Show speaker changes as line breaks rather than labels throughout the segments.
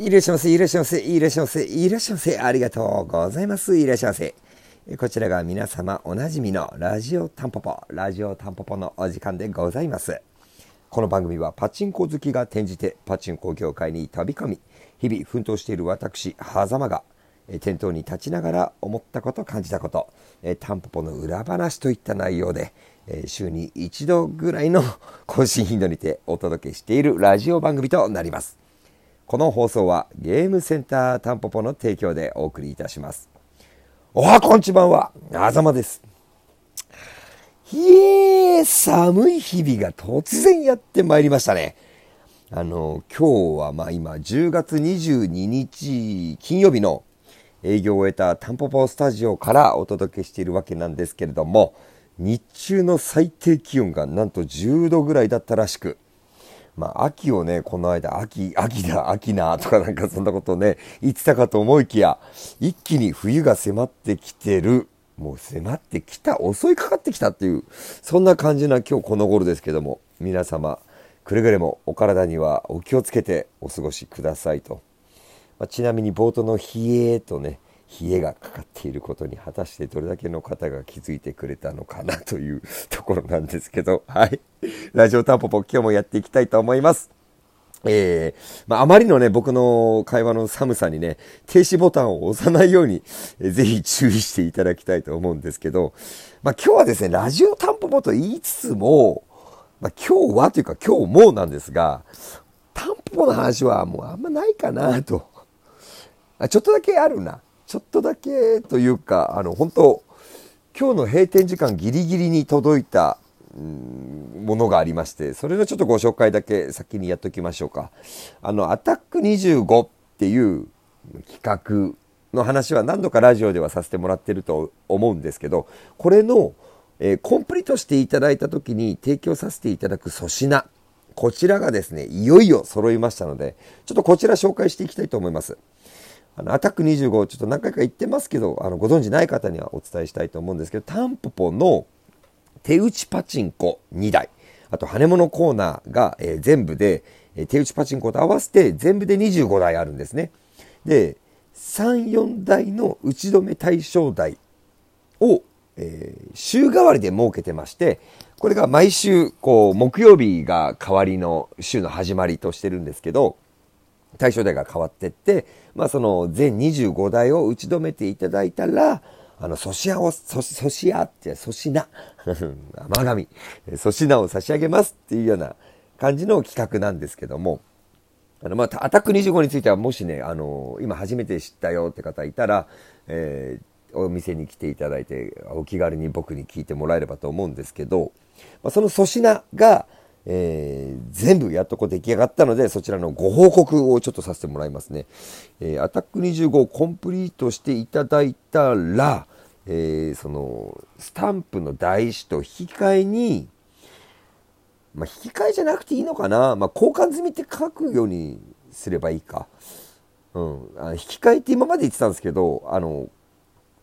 いらっしゃいませ、いらっしゃいませ、いらっしゃいませ、いらっしゃいませ、ありがとうございます、いらっしゃいませ。こちらが皆様おなじみのラジオタンポポ、ラジオタンポポのお時間でございます。この番組はパチンコ好きが転じてパチンコ業界に飛び込み、日々奮闘している私、狭間が、店頭に立ちながら思ったこと、感じたこと、タンポポの裏話といった内容で、週に一度ぐらいの更新頻度にてお届けしているラジオ番組となります。この放送はゲームセンタータンポポの提供でお送りいたします。おはこんちばんは、あざまです。いえー、寒い日々が突然やってまいりましたね。あの、今日はまあ今10月22日金曜日の営業を終えたタンポポスタジオからお届けしているわけなんですけれども、日中の最低気温がなんと10度ぐらいだったらしく、まあ、秋をね、この間、秋、秋だ、秋な、とかなんかそんなことをね、言ってたかと思いきや、一気に冬が迫ってきてる、もう迫ってきた、襲いかかってきたっていう、そんな感じな今日この頃ですけども、皆様、くれぐれもお体にはお気をつけてお過ごしくださいと。まあ、ちなみに冒頭の冷えとね、冷えがかかっていることに果たしてどれだけの方が気づいてくれたのかなというところなんですけど、はい。ラジオタンポポ今日もやっていきたいと思います。えー、まあ、あまりのね、僕の会話の寒さにね、停止ボタンを押さないように、えー、ぜひ注意していただきたいと思うんですけど、まあ、今日はですね、ラジオタンポポと言いつつも、まあ、今日はというか今日もなんですが、タンポポの話はもうあんまないかなと。ちょっとだけあるな。ちょっとだけというか、あの、本当今日の閉店時間ギリギリに届いた、ものがありまして、それのちょっとご紹介だけ先にやっときましょうか。あの、アタック25っていう企画の話は何度かラジオではさせてもらってると思うんですけど、これの、えー、コンプリートしていただいた時に提供させていただく粗品。こちらがですね、いよいよ揃いましたので、ちょっとこちら紹介していきたいと思います。あのアタック25ちょっと何回か言ってますけどあのご存知ない方にはお伝えしたいと思うんですけどタンポポの手打ちパチンコ2台。あと羽物コーナーが、えー、全部で、えー、手打ちパチンコと合わせて全部で25台あるんですね。で34台の打ち止め対象台を、えー、週替わりで設けてましてこれが毎週こう木曜日が代わりの週の始まりとしてるんですけど対象台が変わってって、まあその全25台を打ち止めていただいたら、あの、粗品を、粗品って、粗品、甘神、粗品を差し上げますっていうような感じの企画なんですけども、あの、まあ、アタック25についてはもしね、あの、今初めて知ったよって方いたら、えー、お店に来ていただいて、お気軽に僕に聞いてもらえればと思うんですけど、まあ、その粗品が、えー、全部やっとこう出来上がったので、そちらのご報告をちょっとさせてもらいますね。えー、アタック25をコンプリートしていただいたら、えー、その、スタンプの台紙と引き換えに、まあ、引き換えじゃなくていいのかな、まあ、交換済みって書くようにすればいいか。うん。あ引き換えって今まで言ってたんですけど、あの、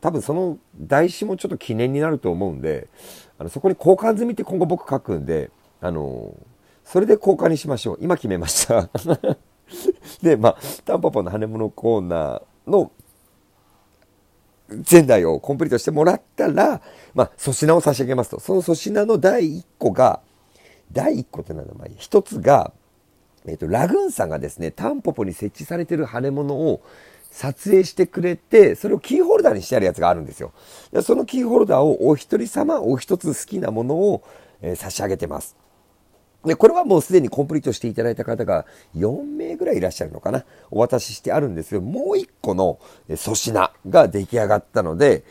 多分その台紙もちょっと記念になると思うんで、あのそこに交換済みって今後僕書くんで、あのそれで交換にしましょう。今決めました。で、まあ、タンポポの羽物コーナーの前代をコンプリートしてもらったら、まあ、粗品を差し上げますと。その粗品の第1個が、第1個って何だ、まあ、1つが、えっ、と、ラグーンさんがですね、タンポポに設置されてる羽物を撮影してくれて、それをキーホルダーにしてあるやつがあるんですよ。そのキーホルダーをお一人様お一つ好きなものをえー、差し上げてます。で、これはもうすでにコンプリートしていただいた方が4名ぐらいいらっしゃるのかな。お渡ししてあるんですけど、もう1個の粗品が出来上がったので、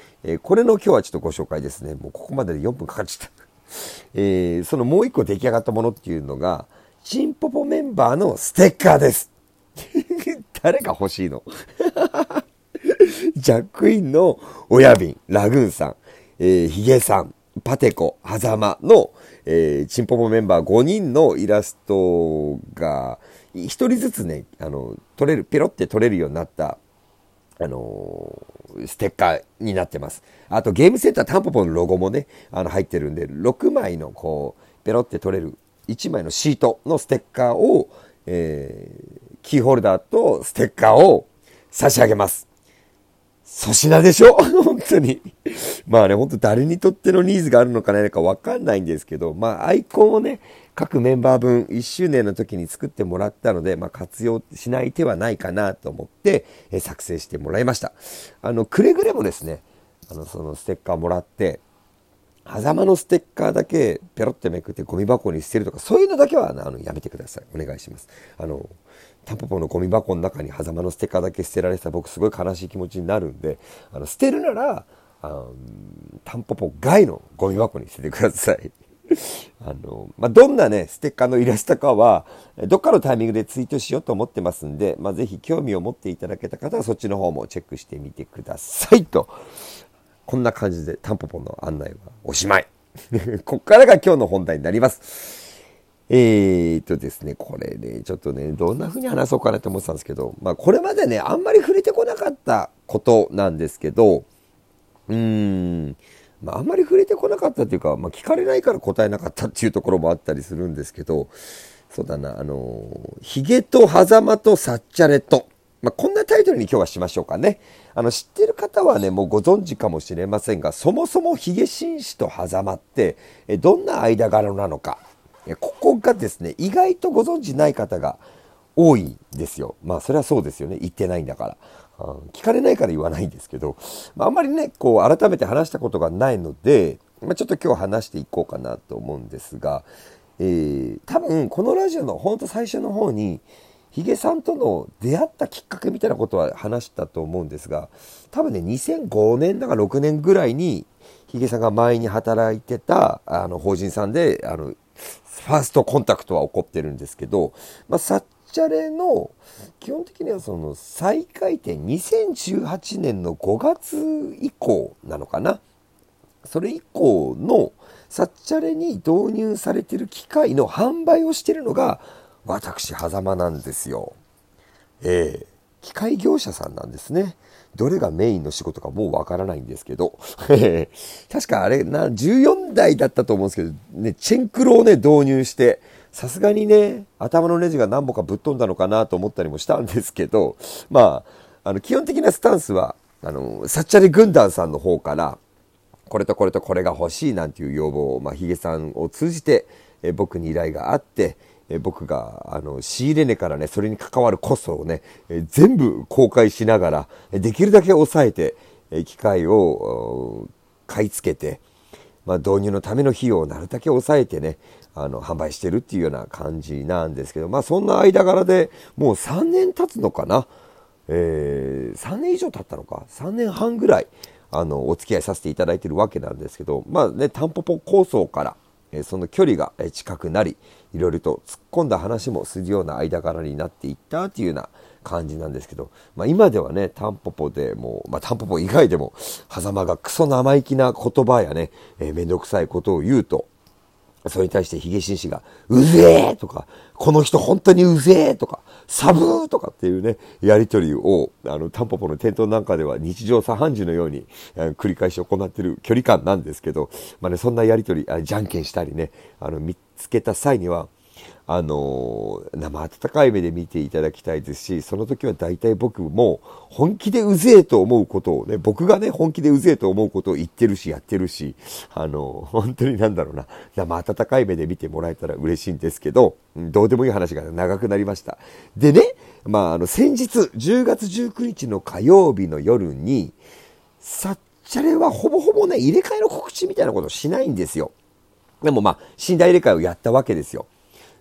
これの今日はちょっとご紹介ですね。もうここまでで4分かかっちゃった。えー、そのもう1個出来上がったものっていうのが、チンポポメンバーのステッカーです。誰が欲しいの？ジャックインの親瓶、ラグーンさん、えー、ヒゲさん、パテコ、ハザマの、えー、チンポポメンバー5人のイラストが、1人ずつね、あの、取れる、ペロって取れるようになった、あのー、ステッカーになってます。あと、ゲームセンタータンポポのロゴもね、あの、入ってるんで、6枚の、こう、ペロって取れる、1枚のシートのステッカーを、えー、キーホルダーとステッカーを差し上げます。粗品でしょ？本当に。まあね、本当誰にとってのニーズがあるのかないのかわかんないんですけど、まあアイコンをね、各メンバー分1周年の時に作ってもらったので、まあ活用しない手はないかなと思って、え作成してもらいました。あの、くれぐれもですね、あの、そのステッカーもらって、狭間のステッカーだけペロってめくってゴミ箱に捨てるとか、そういうのだけはあのやめてください。お願いします。あの、タンポポのゴミ箱の中に狭間のステッカーだけ捨てられてた僕すごい悲しい気持ちになるんで、あの捨てるなら、あのタンポポ外のゴミ箱に捨ててください。あの、まあ、どんなね、ステッカーのイラストかは、どっかのタイミングでツイートしようと思ってますんで、まあ、ぜひ興味を持っていただけた方はそっちの方もチェックしてみてくださいと。こんな感じでタンポポの案内はおしまい。こっからが今日の本題になります。えーとですね、これね、ちょっとね、どんな風に話そうかなと思ってたんですけど、まあこれまでね、あんまり触れてこなかったことなんですけど、うーん、まああんまり触れてこなかったっていうか、まあ聞かれないから答えなかったっていうところもあったりするんですけど、そうだな、あの、ヒゲと狭間とサッチャレと、まあこんなタイトルに今日はしましょうかね。あの、知ってる方はね、もうご存知かもしれませんが、そもそもヒゲ紳士と狭間って、どんな間柄なのか。ここがですね、意外とご存知ない方が多いんですよ。まあ、それはそうですよね。言ってないんだから。聞かれないから言わないんですけど、まあ、あんまりね、こう、改めて話したことがないので、まあ、ちょっと今日話していこうかなと思うんですが、えー、多分、このラジオのほんと最初の方に、ヒゲさんとの出会ったきっかけみたいなことは話したと思うんですが、多分ね、2005年だか6年ぐらいに、ヒゲさんが前に働いてた、あの、法人さんで、あの、ファーストコンタクトは起こってるんですけど、まあ、サッチャレの、基本的にはその再開店、2018年の5月以降なのかな。それ以降のサッチャレに導入されてる機械の販売をしてるのが、私、狭間なんですよ。ええー、機械業者さんなんですね。どれがメインの仕事かもうわからないんですけど。確かあれな、14台だったと思うんですけど、ね、チェンクロをね、導入して、さすがにね、頭のネジが何本かぶっ飛んだのかなと思ったりもしたんですけど、まあ、あの、基本的なスタンスは、あの、サッチャレ軍団さんの方から、これとこれとこれが欲しいなんていう要望を、まあ、ヒゲさんを通じて、え僕に依頼があって、え僕があの仕入れ値からねそれに関わるコストをね、え全部公開しながらできるだけ抑えて、え機械を買い付けて、まあ、導入のための費用をなるだけ抑えてねあの販売してるっていうような感じなんですけどまあそんな間柄でもう3年経つのかな、えー、3年以上経ったのか3年半ぐらいあのお付き合いさせていただいてるわけなんですけどまあねタンポポ構想からえその距離が近くなりいろいろと突っ込んだ話もするような間柄になっていったというような感じなんですけど、まあ、今ではねタンポポでもまあ、タンポポ以外でも狭間がクソ生意気な言葉やね、えー、めんどくさいことを言うとそれに対してヒゲ紳士が、うぜえとか、この人本当にうぜえとか、サブーとかっていうね、やりとりを、あの、タンポポの店頭なんかでは日常茶飯事のように、繰り返し行ってる距離感なんですけど、まあね、そんなやりとり、あじゃんけんしたりね、あの、見つけた際には、あの生温かい目で見ていただきたいですし、その時は大体僕も本気でうぜえと思うことをね、僕がね、本気でうぜえと思うことを言ってるし、やってるし、あの本当になんだろうな、生温かい目で見てもらえたら嬉しいんですけど、どうでもいい話が長くなりました。でね、まあ、あの、先日、10月19日の火曜日の夜に、サッチャレはほぼほぼね、入れ替えの告知みたいなことをしないんですよ。でもまあ、寝台入れ替えをやったわけですよ。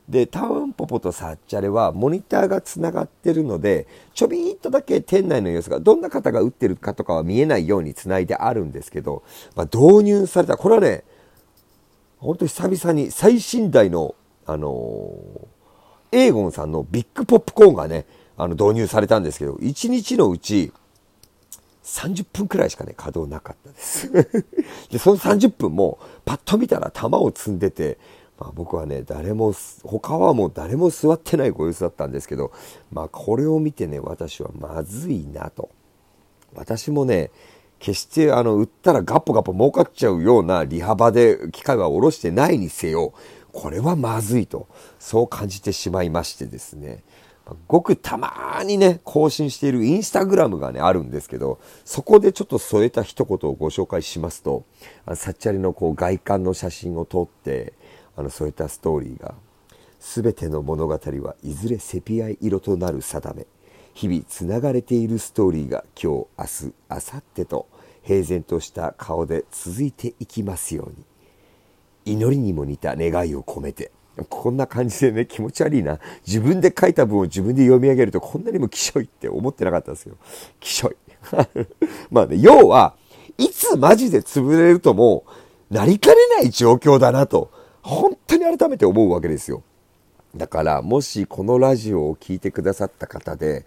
でタウンポポとサッチャレはモニターがつながってるのでちょびっとだけ店内の様子がどんな方が打ってるかとかは見えないようにつないであるんですけど、まあ、導入されたこれはね本当久々に最新代のあのー、エーゴンさんのビッグポップコーンがねあの導入されたんですけど1日のうち30分くらいしかね稼働なかったです。でその30分もパッと見たら球を積んでてまあ、僕はね誰も他はもう誰も座ってないご様子だったんですけど、まあ、これを見てね私はまずいなと。私もね決してあの売ったらガッポガッポ儲かっちゃうような利幅で機械は下ろしてないにせよこれはまずいと。そう感じてしまいましてですね。ごくたまにね、更新しているインスタグラムがね、あるんですけど、そこでちょっと添えた一言をご紹介しますと、あのサッチャリのこう外観の写真を撮って、あの添えたストーリーが、すべての物語はいずれセピア色となる定め、日々つながれているストーリーが今日、明日、明後日と平然とした顔で続いていきますように、祈りにも似た願いを込めて、こんな感じでね、気持ち悪いな。自分で書いた文を自分で読み上げるとこんなにもきしょいって思ってなかったんですよ。きしょい。まあね、要は、いつマジで潰れるともなりかねない状況だなと、本当に改めて思うわけですよ。だから、もしこのラジオを聴いてくださった方で、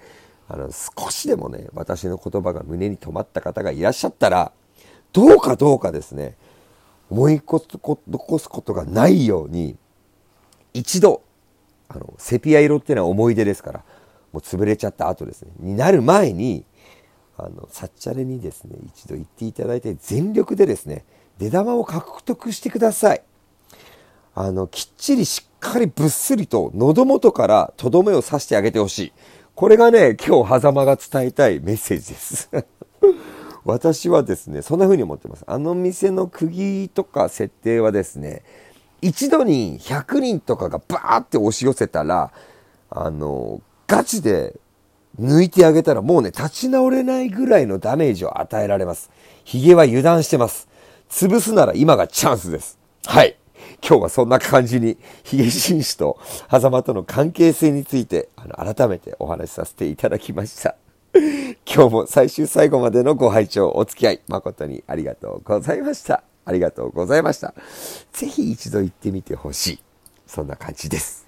あの、少しでもね、私の言葉が胸に留まった方がいらっしゃったら、どうかどうかですね、思い残すことがないように、一度、あの、セピア色っていうのは思い出ですから、もう潰れちゃった後ですね、になる前に、あの、サッチャレにですね、一度行っていただいて、全力でですね、出玉を獲得してください。あの、きっちりしっかりぶっすりと喉元からとどめを刺してあげてほしい。これがね、今日、狭間が伝えたいメッセージです。私はですね、そんな風に思ってます。あの店の釘とか設定はですね、一度に100人とかがバーって押し寄せたら、あの、ガチで抜いてあげたらもうね、立ち直れないぐらいのダメージを与えられます。髭は油断してます。潰すなら今がチャンスです。はい。今日はそんな感じに、ヒゲ紳士と狭間との関係性について、あの、改めてお話しさせていただきました。今日も最終最後までのご拝聴お付き合い誠にありがとうございました。ありがとうございました。ぜひ一度行ってみてほしい。そんな感じです。